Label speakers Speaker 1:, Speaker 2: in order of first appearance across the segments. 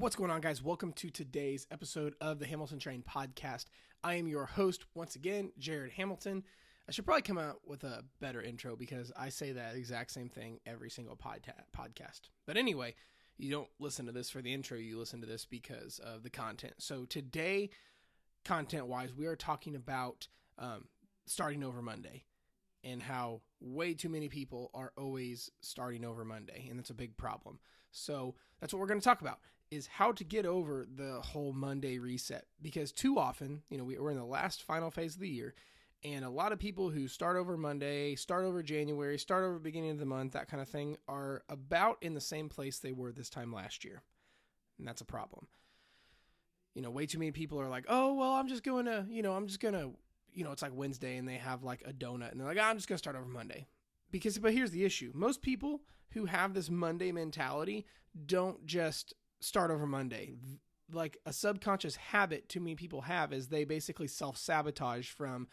Speaker 1: What's going on, guys? Welcome to today's episode of the Hamilton Train podcast. I am your host, once again, Jared Hamilton. I should probably come out with a better intro because I say that exact same thing every single podta- podcast. But anyway, you don't listen to this for the intro, you listen to this because of the content. So today, content wise, we are talking about um, starting over Monday and how way too many people are always starting over Monday, and that's a big problem. So that's what we're going to talk about is how to get over the whole Monday reset because too often, you know, we, we're in the last final phase of the year, and a lot of people who start over Monday, start over January, start over beginning of the month, that kind of thing, are about in the same place they were this time last year, and that's a problem. You know, way too many people are like, "Oh, well, I'm just going to, you know, I'm just to you know, it's like Wednesday and they have like a donut and they're like, oh, I'm just to start over Monday. Because, but here's the issue most people who have this Monday mentality don't just start over Monday. Like a subconscious habit too many people have is they basically self sabotage from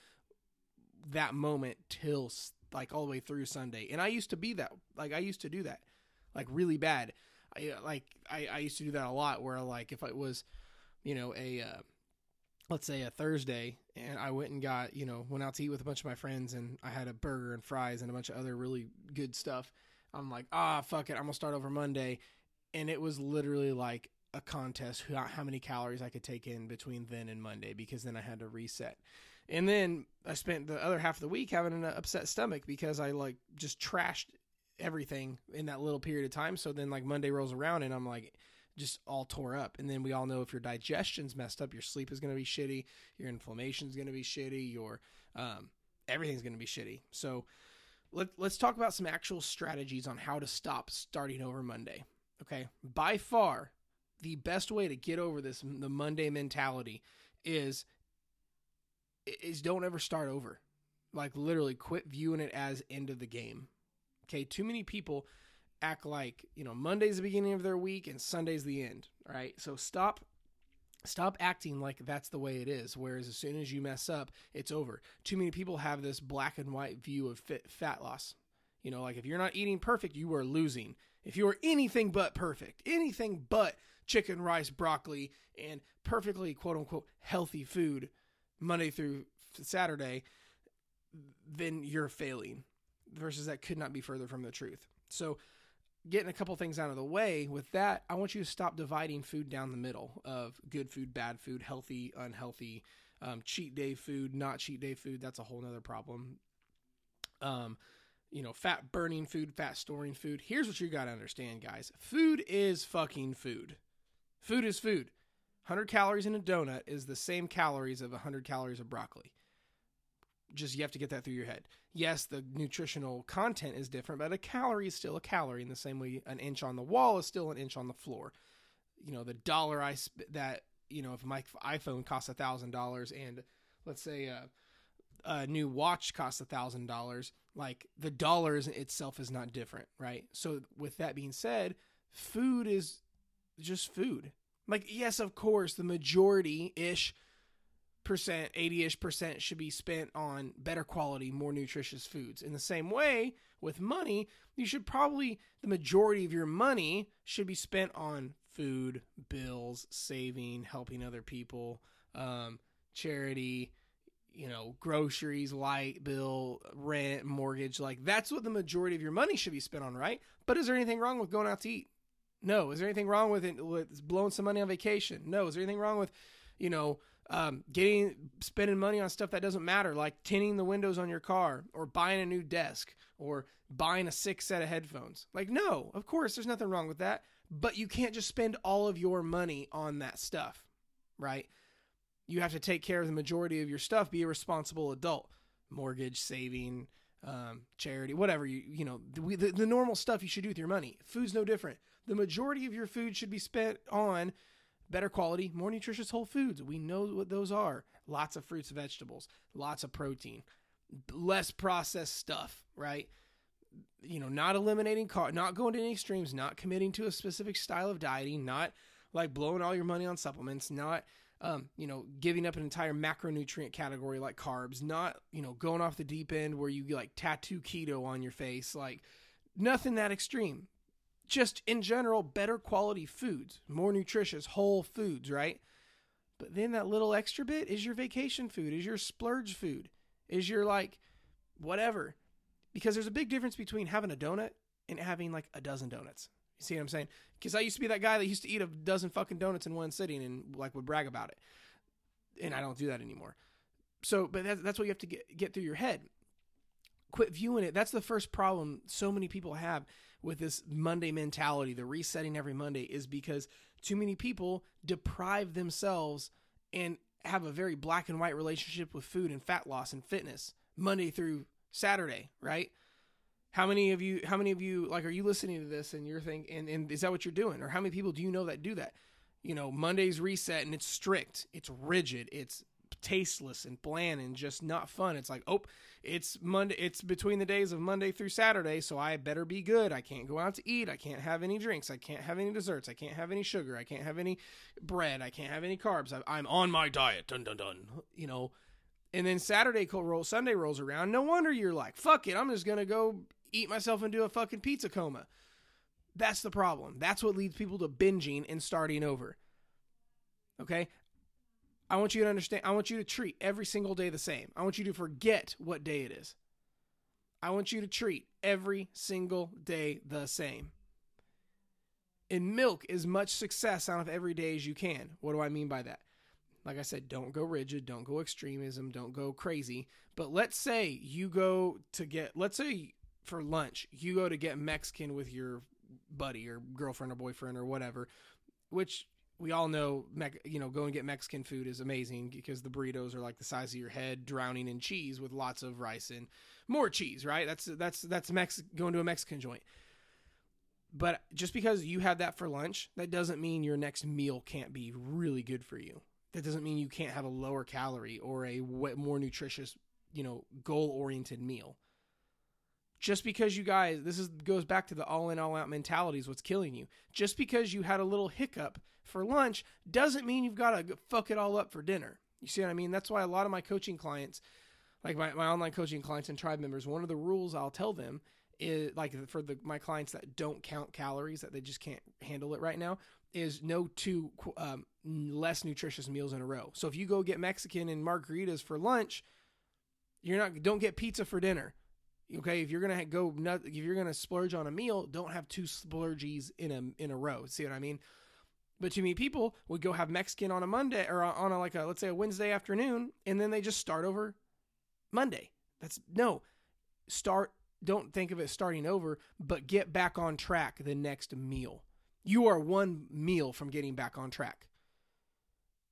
Speaker 1: that moment till like all the way through Sunday. And I used to be that, like, I used to do that, like, really bad. I, like, I, I used to do that a lot where, like, if it was, you know, a, uh, let's say a Thursday and I went and got, you know, went out to eat with a bunch of my friends and I had a burger and fries and a bunch of other really good stuff. I'm like, ah, fuck it. I'm to start over Monday. And it was literally like a contest how many calories I could take in between then and Monday because then I had to reset. And then I spent the other half of the week having an upset stomach because I like just trashed everything in that little period of time. So then like Monday rolls around and I'm like, just all tore up. And then we all know if your digestion's messed up, your sleep is going to be shitty, your inflammation's going to be shitty, your um, everything's going to be shitty. So let, let's talk about some actual strategies on how to stop starting over Monday. Okay, by far the best way to get over this the Monday mentality is is don't ever start over. Like literally quit viewing it as end of the game. Okay, too many people act like you know Monday's the beginning of their week and Sunday's the end. Right? So stop stop acting like that's the way it is whereas as soon as you mess up it's over too many people have this black and white view of fit, fat loss you know like if you're not eating perfect you are losing if you are anything but perfect anything but chicken rice broccoli and perfectly quote unquote healthy food monday through saturday then you're failing versus that could not be further from the truth. So getting a couple things out of the way with that i want you to stop dividing food down the middle of good food bad food healthy unhealthy um, cheat day food not cheat day food that's a whole nother problem. Um, you know fat burning food fat storing food. Here's what you got to understand guys. Food is fucking food. Food is food. 100 calories in a donut is the same calories of 100 calories of broccoli. Just you have to get that through your head. Yes, the nutritional content is different, but a calorie is still a calorie in the same way an inch on the wall is still an inch on the floor. You know, the dollar I sp- that you know if my iPhone costs a thousand dollars and let's say a, a new watch costs a thousand dollars, like the dollars itself is not different, right? So with that being said, food is just food. Like yes, of course, the majority ish percent, 80 ish percent should be spent on better quality, more nutritious foods. In the same way, with money, you should probably, the majority of your money should be spent on food, bills, saving, helping other people, um, charity, you know, groceries, light bill, rent, mortgage. Like that's what the majority of your money should be spent on, right? But is there anything wrong with going out to eat? No. Is there anything wrong with it, with blowing some money on vacation? No. Is there anything wrong with, you know, um, getting spending money on stuff that doesn't matter, like tinting the windows on your car, or buying a new desk, or buying a six set of headphones. Like, no, of course, there's nothing wrong with that, but you can't just spend all of your money on that stuff, right? You have to take care of the majority of your stuff. Be a responsible adult. Mortgage, saving, um, charity, whatever you you know the, the the normal stuff you should do with your money. Food's no different. The majority of your food should be spent on better quality, more nutritious whole foods. We know what those are. Lots of fruits, and vegetables, lots of protein, less processed stuff, right? You know, not eliminating car, not going to any extremes, not committing to a specific style of dieting, not like blowing all your money on supplements, not um, you know, giving up an entire macronutrient category like carbs, not, you know, going off the deep end where you like tattoo keto on your face, like nothing that extreme. just in general, better quality foods, more nutritious, whole foods, right? But then that little extra bit is your vacation food, is your splurge food, is your like whatever. Because there's a big difference between having a donut and having like a dozen donuts. You see what I'm saying? Because I used to be that guy that used to eat a dozen fucking donuts in one sitting and like would brag about it. And I don't do that anymore. So, but that's, that's what you have to get, get through your head. Quit viewing it. That's the first problem so many people have with this Monday mentality, the resetting every Monday, is because too many people deprive themselves and have a very black and white relationship with food and fat loss and fitness Monday through Saturday, right? How many of you how many of you like are you listening to this and you're thinking and, and is that what you're doing? Or how many people do you know that do that? You know, Monday's reset and it's strict, it's rigid, it's tasteless and bland and just not fun. It's like, oh, it's Monday. It's between the days of Monday through Saturday, so I better be good. I can't go out to eat. I can't have any drinks. I can't have any desserts. I can't have any sugar. I can't have any bread. I can't have any carbs. I'm on my diet. Dun dun dun. You know. And then Saturday roll Sunday rolls around. No wonder you're like, fuck it. I'm just gonna go eat myself into a fucking pizza coma. That's the problem. That's what leads people to binging and starting over. Okay? I want you to understand, I want you to treat every single day the same. I want you to forget what day it is. I want you to treat every single day the same. And milk as much success out of every day as you can. What do I mean by that? Like I said, don't go rigid, don't go extremism, don't go crazy. But let's say you go to get, let's say for lunch, you go to get Mexican with your buddy or girlfriend or boyfriend or whatever, which we all know, you know, go and get Mexican food is amazing because the burritos are like the size of your head, drowning in cheese with lots of rice and more cheese. Right? That's that's that's Mex going to a Mexican joint. But just because you had that for lunch, that doesn't mean your next meal can't be really good for you. That doesn't mean you can't have a lower calorie or a more nutritious, you know, goal oriented meal. Just because you guys, this is goes back to the all in all out mentality is what's killing you. Just because you had a little hiccup for lunch doesn't mean you've got to fuck it all up for dinner. You see what I mean? That's why a lot of my coaching clients, like my, my online coaching clients and tribe members, one of the rules I'll tell them is like for the my clients that don't count calories that they just can't handle it right now is no two um, less nutritious meals in a row. So if you go get Mexican and margaritas for lunch, you're not don't get pizza for dinner. Okay, if you're gonna go if you're gonna splurge on a meal, don't have two splurgies in a in a row. See what I mean? But too many people would go have Mexican on a Monday or on a like a let's say a Wednesday afternoon, and then they just start over Monday. That's no start. Don't think of it starting over, but get back on track the next meal. You are one meal from getting back on track.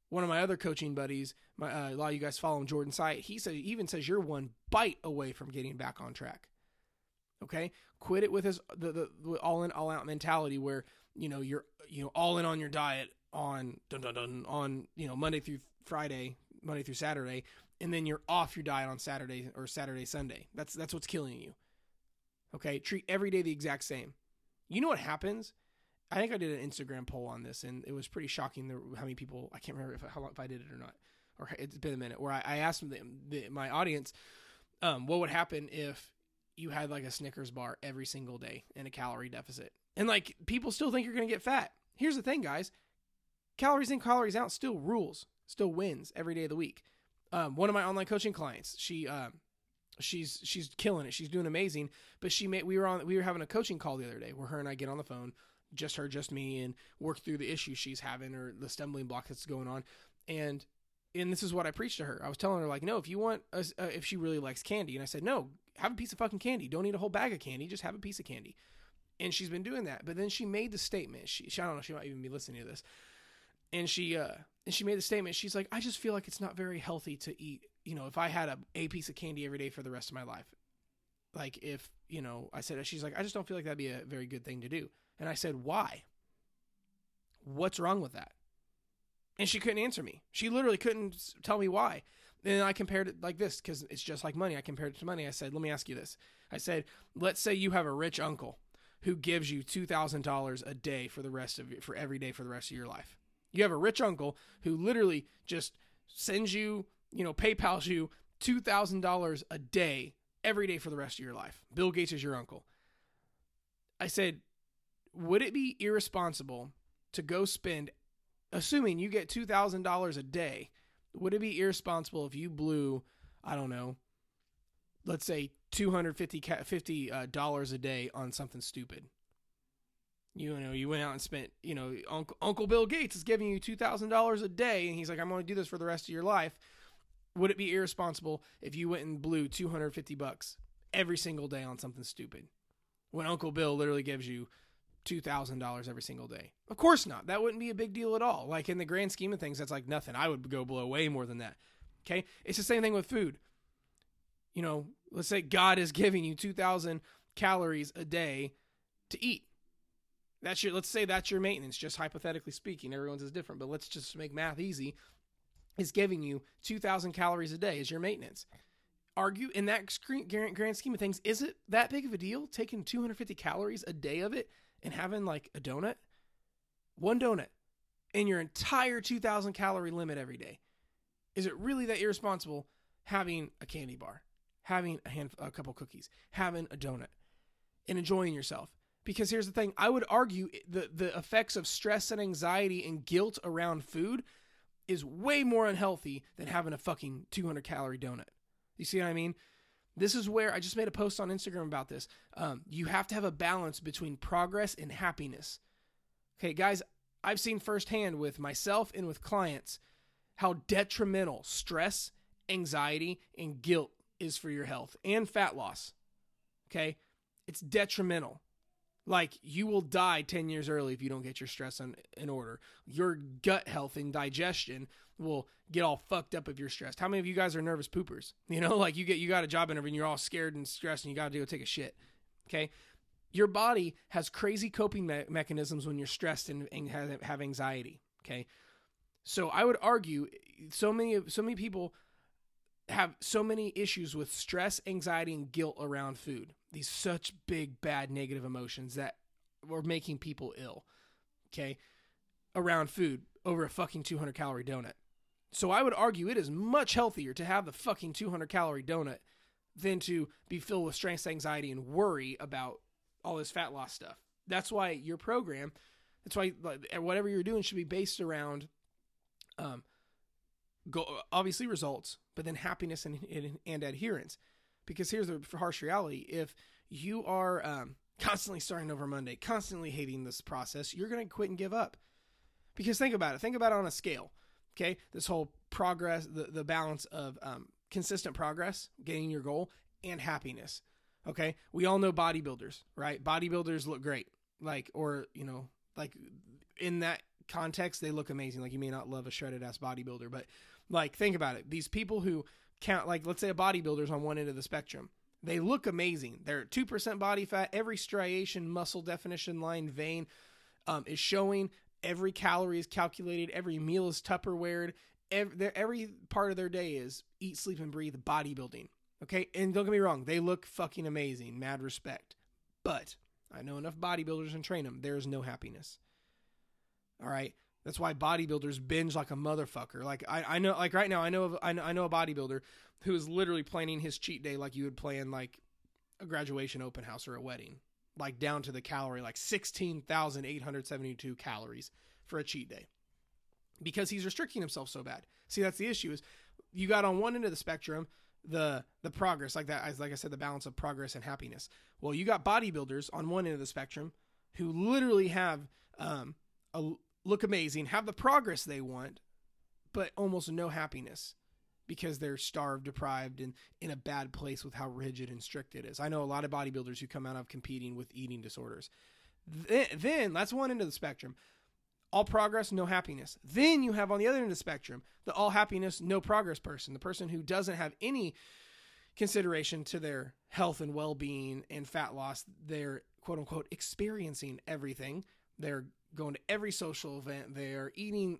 Speaker 1: One of my other coaching buddies, my, uh, a lot of you guys follow him, Jordan Syatt. He said, even says you're one bite away from getting back on track. Okay, quit it with his the, the, the all in all out mentality where you know you're you know all in on your diet on dun, dun, dun, on you know Monday through Friday, Monday through Saturday, and then you're off your diet on Saturday or Saturday Sunday. That's that's what's killing you. Okay, treat every day the exact same. You know what happens? I think I did an Instagram poll on this, and it was pretty shocking how many people. I can't remember if how long, if I did it or not, or it's been a minute. Where I, I asked the, the, my audience, um, what would happen if you had like a Snickers bar every single day in a calorie deficit, and like people still think you're going to get fat. Here's the thing, guys: calories in, calories out still rules, still wins every day of the week. Um, one of my online coaching clients, she um, she's she's killing it. She's doing amazing. But she made we were on we were having a coaching call the other day where her and I get on the phone just her, just me, and work through the issues she's having or the stumbling block that's going on. And and this is what I preached to her. I was telling her like, no, if you want, a, uh, if she really likes candy, and I said, no, have a piece of fucking candy. Don't eat a whole bag of candy. Just have a piece of candy. And she's been doing that. But then she made the statement. She, she I don't know. She might even be listening to this. And she, uh, and she made the statement. She's like, I just feel like it's not very healthy to eat. You know, if I had a, a piece of candy every day for the rest of my life, like if you know, I said, she's like, I just don't feel like that'd be a very good thing to do. And I said, Why? What's wrong with that? And she couldn't answer me. She literally couldn't tell me why. And I compared it like this because it's just like money. I compared it to money. I said, Let me ask you this. I said, Let's say you have a rich uncle who gives you $2,000 a day for the rest of for every day for the rest of your life. You have a rich uncle who literally just sends you, you know, PayPal's you $2,000 a day every day for the rest of your life. Bill Gates is your uncle. I said, would it be irresponsible to go spend, assuming you get $2,000 a day, would it be irresponsible if you blew, I don't know, let's say $250 uh, dollars a day on something stupid? You know, you went out and spent, you know, Uncle, Uncle Bill Gates is giving you $2,000 a day, and he's like, I'm going to do this for the rest of your life. Would it be irresponsible if you went and blew 250 bucks every single day on something stupid? When Uncle Bill literally gives you $2,000 every single day. Of course not. That wouldn't be a big deal at all. Like in the grand scheme of things, that's like nothing. I would go blow way more than that. Okay. It's the same thing with food. You know, let's say God is giving you 2,000 calories a day to eat. That's your, let's say that's your maintenance, just hypothetically speaking. Everyone's is different, but let's just make math easy. Is giving you 2,000 calories a day as your maintenance. Argue in that grand scheme of things, is it that big of a deal taking 250 calories a day of it and having like a donut, one donut, in your entire 2,000 calorie limit every day, is it really that irresponsible having a candy bar, having a, hand, a couple cookies, having a donut, and enjoying yourself? Because here's the thing I would argue the, the effects of stress and anxiety and guilt around food is way more unhealthy than having a fucking 200 calorie donut. You see what I mean? This is where I just made a post on Instagram about this. Um, you have to have a balance between progress and happiness. Okay, guys, I've seen firsthand with myself and with clients how detrimental stress, anxiety, and guilt is for your health and fat loss. Okay, it's detrimental. Like you will die 10 years early if you don't get your stress in, in order. Your gut health and digestion will get all fucked up if you're stressed. How many of you guys are nervous poopers? You know, like you get you got a job interview and you're all scared and stressed and you got to go take a shit. Okay? Your body has crazy coping me- mechanisms when you're stressed and, and have, have anxiety, okay? So I would argue so many so many people have so many issues with stress, anxiety, and guilt around food. These such big, bad, negative emotions that are making people ill. Okay. Around food over a fucking 200 calorie donut. So I would argue it is much healthier to have the fucking 200 calorie donut than to be filled with stress, anxiety, and worry about all this fat loss stuff. That's why your program, that's why whatever you're doing should be based around um, go obviously results, but then happiness and, and, and adherence. Because here's the harsh reality: if you are um, constantly starting over Monday, constantly hating this process, you're going to quit and give up. Because think about it. Think about it on a scale. Okay, this whole progress, the the balance of um, consistent progress, getting your goal, and happiness. Okay, we all know bodybuilders, right? Bodybuilders look great, like or you know, like in that context, they look amazing. Like you may not love a shredded ass bodybuilder, but like, think about it. These people who count, like, let's say a bodybuilder's on one end of the spectrum. They look amazing. They're 2% body fat. Every striation, muscle definition, line, vein um, is showing. Every calorie is calculated. Every meal is Tupperware. Every, every part of their day is eat, sleep, and breathe bodybuilding. Okay. And don't get me wrong, they look fucking amazing. Mad respect. But I know enough bodybuilders and train them. There's no happiness. All right. That's why bodybuilders binge like a motherfucker. Like I, I know, like right now, I know, of, I know, I know a bodybuilder who is literally planning his cheat day like you would plan like a graduation open house or a wedding, like down to the calorie, like sixteen thousand eight hundred seventy-two calories for a cheat day, because he's restricting himself so bad. See, that's the issue. Is you got on one end of the spectrum the the progress, like that, like I said, the balance of progress and happiness. Well, you got bodybuilders on one end of the spectrum who literally have um, a look amazing, have the progress they want, but almost no happiness because they're starved, deprived, and in a bad place with how rigid and strict it is. I know a lot of bodybuilders who come out of competing with eating disorders. Then, that's one end of the spectrum. All progress, no happiness. Then you have on the other end of the spectrum the all happiness, no progress person, the person who doesn't have any consideration to their health and well being and fat loss. They're quote unquote experiencing everything. They're going to every social event. They're eating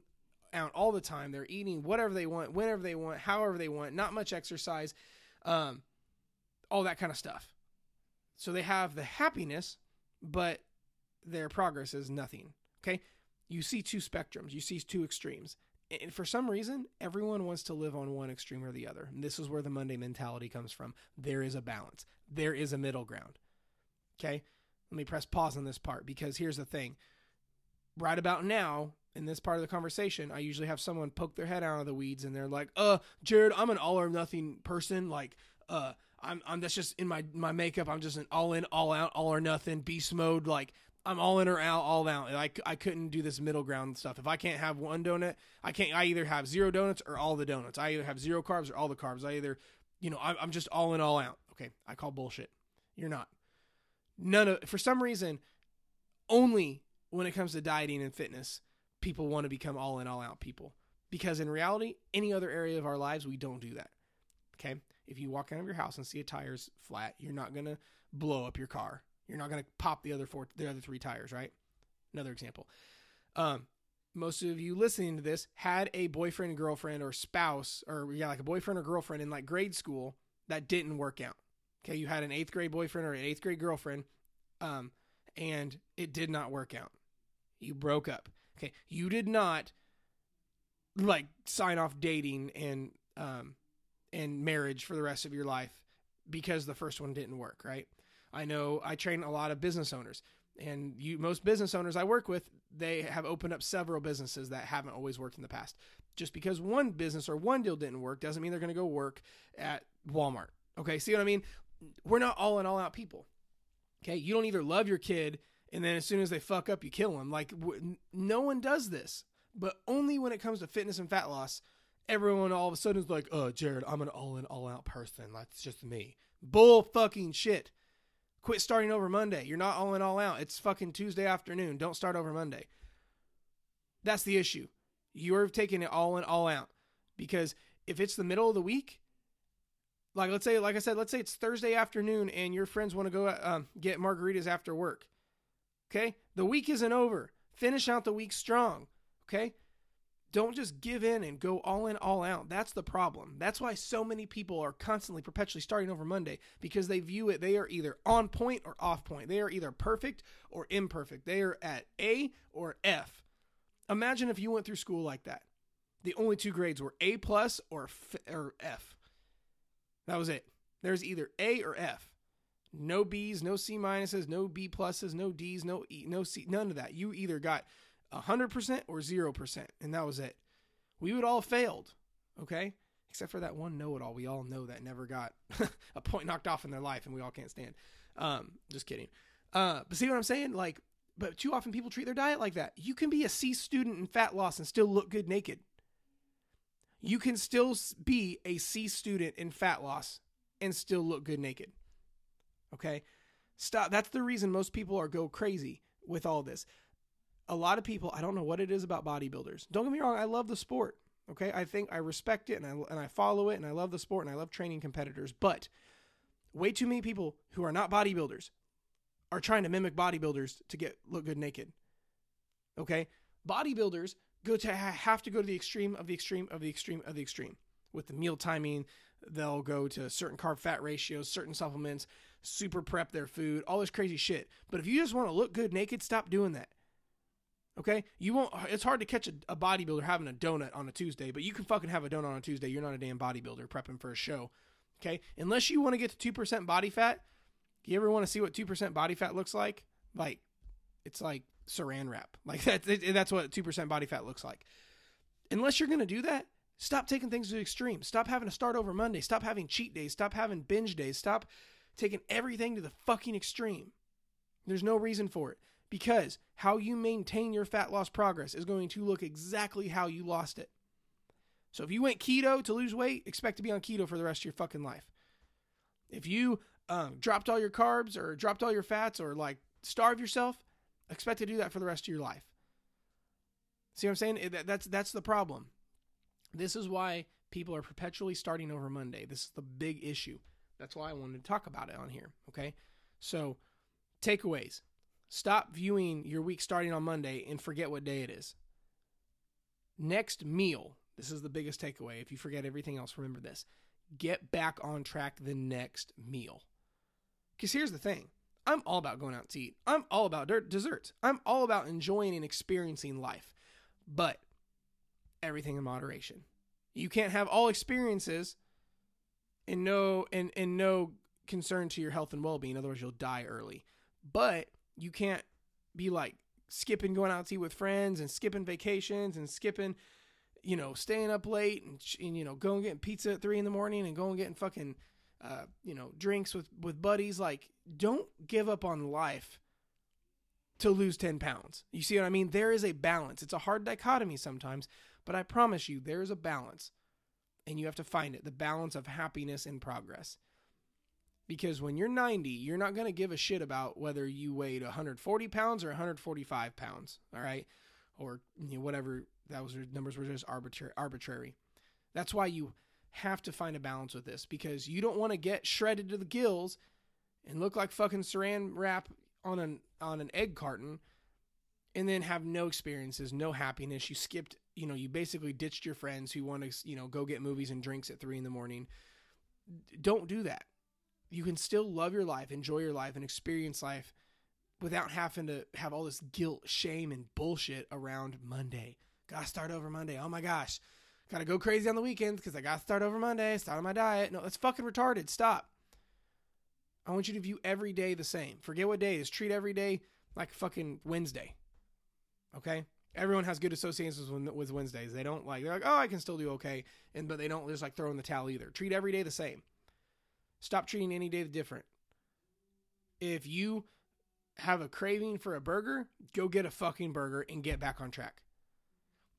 Speaker 1: out all the time. They're eating whatever they want, whenever they want, however they want. Not much exercise, um, all that kind of stuff. So they have the happiness, but their progress is nothing. Okay, you see two spectrums. You see two extremes. And for some reason, everyone wants to live on one extreme or the other. And this is where the Monday mentality comes from. There is a balance. There is a middle ground. Okay? Let me press pause on this part because here's the thing. Right about now, in this part of the conversation, I usually have someone poke their head out of the weeds and they're like, "Uh, Jared, I'm an all or nothing person. Like, uh, I'm, I'm that's just in my my makeup. I'm just an all in, all out, all or nothing beast mode. Like, I'm all in or out, all out. I, I couldn't do this middle ground stuff. If I can't have one donut, I can't. I either have zero donuts or all the donuts. I either have zero carbs or all the carbs. I either, you know, I'm, I'm just all in, all out. Okay, I call bullshit. You're not. None of for some reason, only when it comes to dieting and fitness, people want to become all in, all out people. Because in reality, any other area of our lives, we don't do that. Okay, if you walk out of your house and see a tire's flat, you're not gonna blow up your car. You're not gonna pop the other four, the other three tires, right? Another example. Um, most of you listening to this had a boyfriend, girlfriend, or spouse, or yeah, like a boyfriend or girlfriend in like grade school that didn't work out. Okay, you had an eighth grade boyfriend or an eighth grade girlfriend, um, and it did not work out. You broke up. Okay, you did not like sign off dating and um and marriage for the rest of your life because the first one didn't work, right? I know I train a lot of business owners and you most business owners I work with, they have opened up several businesses that haven't always worked in the past. Just because one business or one deal didn't work doesn't mean they're going to go work at Walmart. Okay, see what I mean? we're not all in all out people. Okay, you don't either love your kid and then as soon as they fuck up, you kill them. Like w- no one does this, but only when it comes to fitness and fat loss, everyone all of a sudden is like, "Oh, Jared, I'm an all in, all out person. That's just me." Bull fucking shit. Quit starting over Monday. You're not all in, all out. It's fucking Tuesday afternoon. Don't start over Monday. That's the issue. You're taking it all in, all out because if it's the middle of the week like let's say like i said let's say it's thursday afternoon and your friends want to go um, get margaritas after work okay? The week isn't over. Finish out the week strong okay? Don't just give in and go all in all out. That's the problem. That's why so many people are constantly perpetually starting over monday because they view it they are either on point or off point. They are either perfect or imperfect. They are at a or f. Imagine if you went through school like that. The only two grades were a plus or, f- or f. That was it. There's either A or F. No B's, no C minuses, no B pluses, no D's, no E, no C, none of that. You either got 100% or 0%, and that was it. We would all failed, okay? Except for that one know it all. We all know that never got a point knocked off in their life, and we all can't stand. Um, just kidding. Uh, but see what I'm saying? Like, but too often people treat their diet like that. You can be a C student in fat loss and still look good naked you can still be a C student in fat loss and still look good naked. Okay? Stop. That's the reason most people are go crazy with all this. A lot of people, I don't know what it is about bodybuilders. Don't get me wrong, I love the sport. Okay? I think I respect it and I and I follow it and I love the sport and I love training competitors, but way too many people who are not bodybuilders are trying to mimic bodybuilders to get look good naked. Okay? Bodybuilders go to have to go to the extreme of the extreme of the extreme of the extreme with the meal timing they'll go to certain carb fat ratios certain supplements super prep their food all this crazy shit but if you just want to look good naked stop doing that okay you won't it's hard to catch a, a bodybuilder having a donut on a tuesday but you can fucking have a donut on a tuesday you're not a damn bodybuilder prepping for a show okay unless you want to get to 2% body fat you ever want to see what 2% body fat looks like like it's like saran wrap. Like that, that's what 2% body fat looks like. Unless you're to do that, stop taking things to the extreme. Stop having to start over Monday. Stop having cheat days. Stop having binge days. Stop taking everything to the fucking extreme. There's no reason for it because how you maintain your fat loss progress is going to look exactly how you lost it. So if you went keto to lose weight, expect to be on keto for the rest of your fucking life. If you um, dropped all your carbs or dropped all your fats or like starve yourself, Expect to do that for the rest of your life. See what I'm saying? That's that's the problem. This is why people are perpetually starting over Monday. This is the big issue. That's why I wanted to talk about it on here. Okay. So, takeaways stop viewing your week starting on Monday and forget what day it is. Next meal. This is the biggest takeaway. If you forget everything else, remember this get back on track the next meal. Because here's the thing I'm all about going out to eat. I'm all about desserts. I'm all about enjoying and experiencing life. But everything in moderation. You can't have all experiences and no and, and no concern to your health and well-being otherwise you'll die early. But You can't be like skipping going out to eat with friends and skipping vacations and skipping, you know, staying up late and, and you know, going getting pizza at three in the morning and going getting fucking, uh, you know, drinks with with buddies. Like, don't give up on life to lose 10 pounds. You see what I mean? There is a balance. It's a hard dichotomy sometimes, but I promise you, there is a balance. And you have to find it the balance of happiness and progress. Because when you're 90, you're not going to give a shit about whether you weighed 140 pounds or 145 pounds, all right? Or you know, whatever, was numbers were just arbitrary. arbitrary. That's why you have to find a balance with this because you don't want to get shredded to the gills and look like fucking saran wrap on an on an egg carton and then have no experiences, no happiness. You skipped, you know, you basically ditched your friends who want to, you know, go get movies and drinks at three in the morning. Don't do that. You can still love your life, enjoy your life, and experience life without having to have all this guilt, shame, and bullshit around Monday. Gotta start over Monday. Oh my gosh. Gotta go crazy on the weekends because I gotta start over Monday, start on my diet. No, that's fucking retarded. Stop. I want you to view every day the same. Forget what day is. Treat every day like fucking Wednesday. Okay? Everyone has good associations with Wednesdays. They don't like, they're like, oh, I can still do okay. And, but they don't just like throw in the towel either. Treat every day the same. Stop treating any day different. If you have a craving for a burger, go get a fucking burger and get back on track.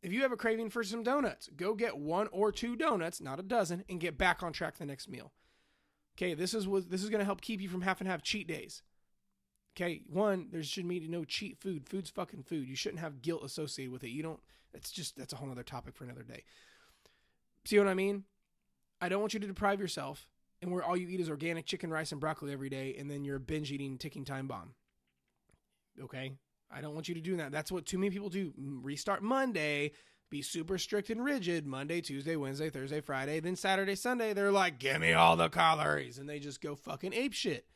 Speaker 1: If you have a craving for some donuts, go get one or two donuts, not a dozen, and get back on track the next meal. Okay, this is what this is going to help keep you from having to have cheat days. Okay, one, there should be no cheat food. Food's fucking food. You shouldn't have guilt associated with it. You don't. That's just that's a whole other topic for another day. See what I mean? I don't want you to deprive yourself, and where all you eat is organic chicken, rice, and broccoli every day, and then you're a binge eating ticking time bomb. Okay, I don't want you to do that. That's what too many people do. Restart Monday, be super strict and rigid Monday, Tuesday, Wednesday, Thursday, Friday. Then Saturday, Sunday, they're like, give me all the calories. And they just go fucking ape shit.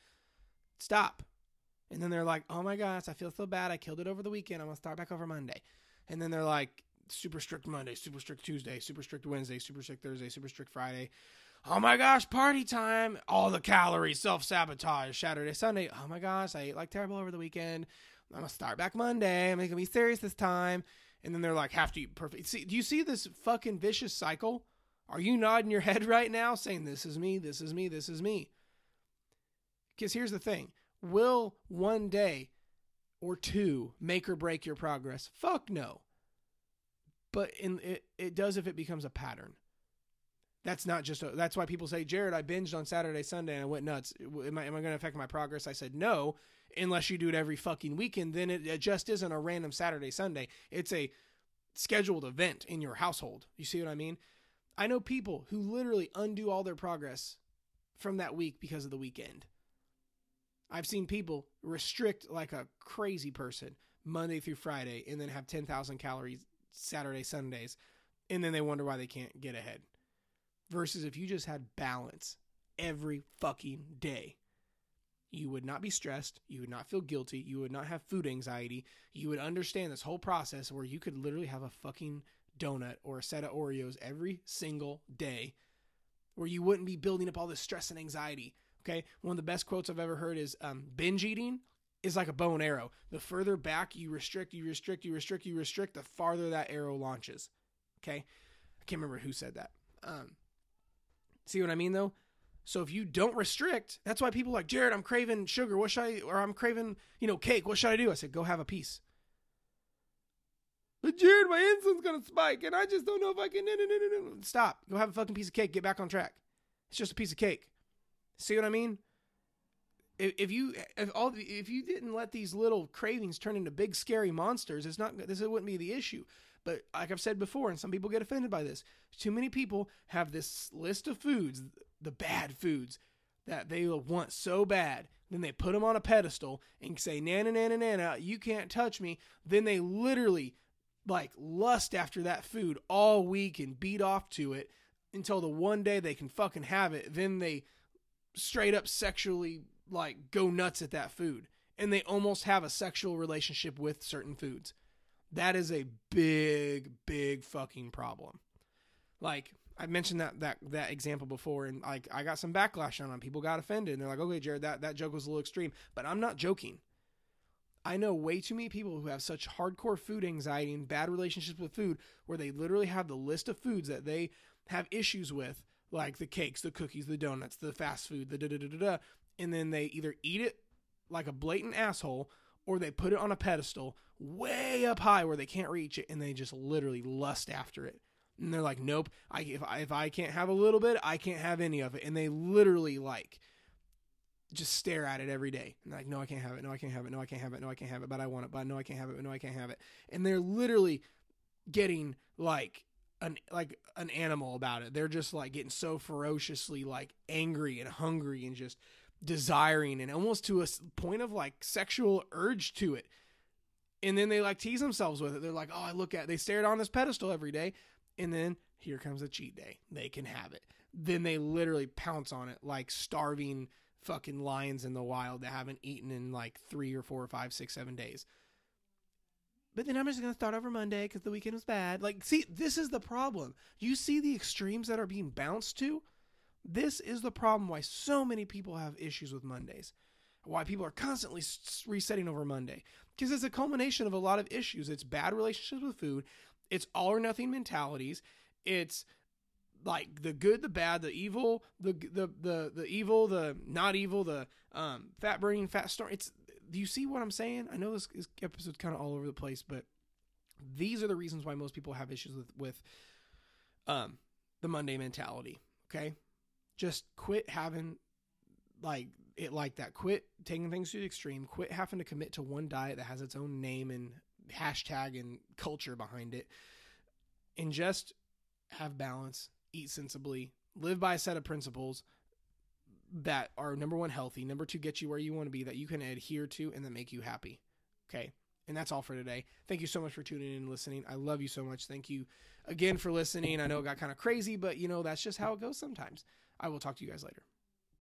Speaker 1: Stop. And then they're like, oh my gosh, I feel so bad. I killed it over the weekend. I'm going to start back over Monday. And then they're like, super strict Monday, super strict Tuesday, super strict Wednesday, super strict Thursday, super strict Friday. Oh my gosh, party time. All the calories, self sabotage. Saturday, Sunday. Oh my gosh, I ate like terrible over the weekend. I'm going to start back Monday. I'm going to be serious this time and then they're like have to eat perfect. See, do you see this fucking vicious cycle? Are you nodding your head right now saying this is me, this is me, this is me? Because here's the thing. Will one day or two make or break your progress? Fuck no. But in it, it does if it becomes a pattern. That's not just a, that's why people say, Jared, I binged on Saturday, Sunday, and I went nuts. Am I, am I going to affect my progress? I said no unless you do it every fucking weekend, then it, it just isn't a random Saturday, Sunday. It's a scheduled event in your household. You see what I mean? I know people who literally undo all their progress from that week because of the weekend. I've seen people restrict like a crazy person Monday through Friday and then have 10,000 calories Saturday, Sundays, and then they wonder why they can't get ahead. Versus if you just had balance every fucking day you would not be stressed. You would not feel guilty. You would not have food anxiety. You would understand this whole process where you could literally have a fucking donut or a set of Oreos every single day where you wouldn't be building up all this stress and anxiety. Okay. One of the best quotes I've ever heard is um, binge eating is like a bow and arrow. The further back you restrict, you restrict, you restrict, you restrict, the farther that arrow launches. Okay. I can't remember who said that. Um, see what I mean though? So if you don't restrict, that's why people like Jared, I'm craving sugar. What should I? Or I'm craving, you know, cake. What should I do? I said, go have a piece. But Jared, my insulin's gonna spike, and I just don't know if I can. No, no, no, no. Stop. Go have a fucking piece of cake. Get back on track. It's just a piece of cake. See what I mean? If, if you if all if you didn't let these little cravings turn into big scary monsters, it's not this wouldn't be the issue. But like I've said before, and some people get offended by this, too many people have this list of foods the bad foods that they want so bad. Then they put them on a pedestal and say, Nana, Nana, Nana, you can't touch me. Then they literally like lust after that food all week and beat off to it until the one day they can fucking have it. Then they straight up sexually like go nuts at that food. And they almost have a sexual relationship with certain foods. That is a big, big fucking problem. Like, I mentioned that that that example before, and like I got some backlash on it. People got offended, and they're like, "Okay, Jared, that that joke was a little extreme," but I'm not joking. I know way too many people who have such hardcore food anxiety and bad relationships with food where they literally have the list of foods that they have issues with, like the cakes, the cookies, the donuts, the fast food, the da da da da da, and then they either eat it like a blatant asshole or they put it on a pedestal way up high where they can't reach it and they just literally lust after it. And they're like, nope, I, if, I, if I can't have a little bit, I can't have any of it. And they literally like just stare at it every day. And like, no, I can't have it. No, I can't have it. No, I can't have it. No, I can't have it. But I want it. But no, I can't have it. But no, I can't have it. And they're literally getting like an like an animal about it. They're just like getting so ferociously like angry and hungry and just desiring and almost to a point of like sexual urge to it. And then they like tease themselves with it. They're like, "Oh, I look at." They stare it on this pedestal every day, and then here comes a cheat day. They can have it. Then they literally pounce on it like starving fucking lions in the wild that haven't eaten in like three or four or five, six, seven days. But then I'm just gonna start over Monday because the weekend was bad. Like, see, this is the problem. You see the extremes that are being bounced to. This is the problem why so many people have issues with Mondays. Why people are constantly resetting over Monday because it's a culmination of a lot of issues. It's bad relationships with food. It's all or nothing mentalities. It's like the good, the bad, the evil, the the the the evil, the not evil, the um, fat burning, fat storm. It's do you see what I'm saying? I know this, this episode's kind of all over the place, but these are the reasons why most people have issues with with um, the Monday mentality. Okay, just quit having like it like that. Quit taking things to the extreme. Quit having to commit to one diet that has its own name and hashtag and culture behind it, and just have balance eat sensibly, live by a set of principles that are number one, healthy, number two, get you where you want to be, that you can adhere to and that make you happy. Okay. And that's all for today. Thank you so much for tuning in and listening. I love you so much. Thank you again for listening. I know it got kind of crazy, but you know, that's just how it goes sometimes. I will talk to you guys later.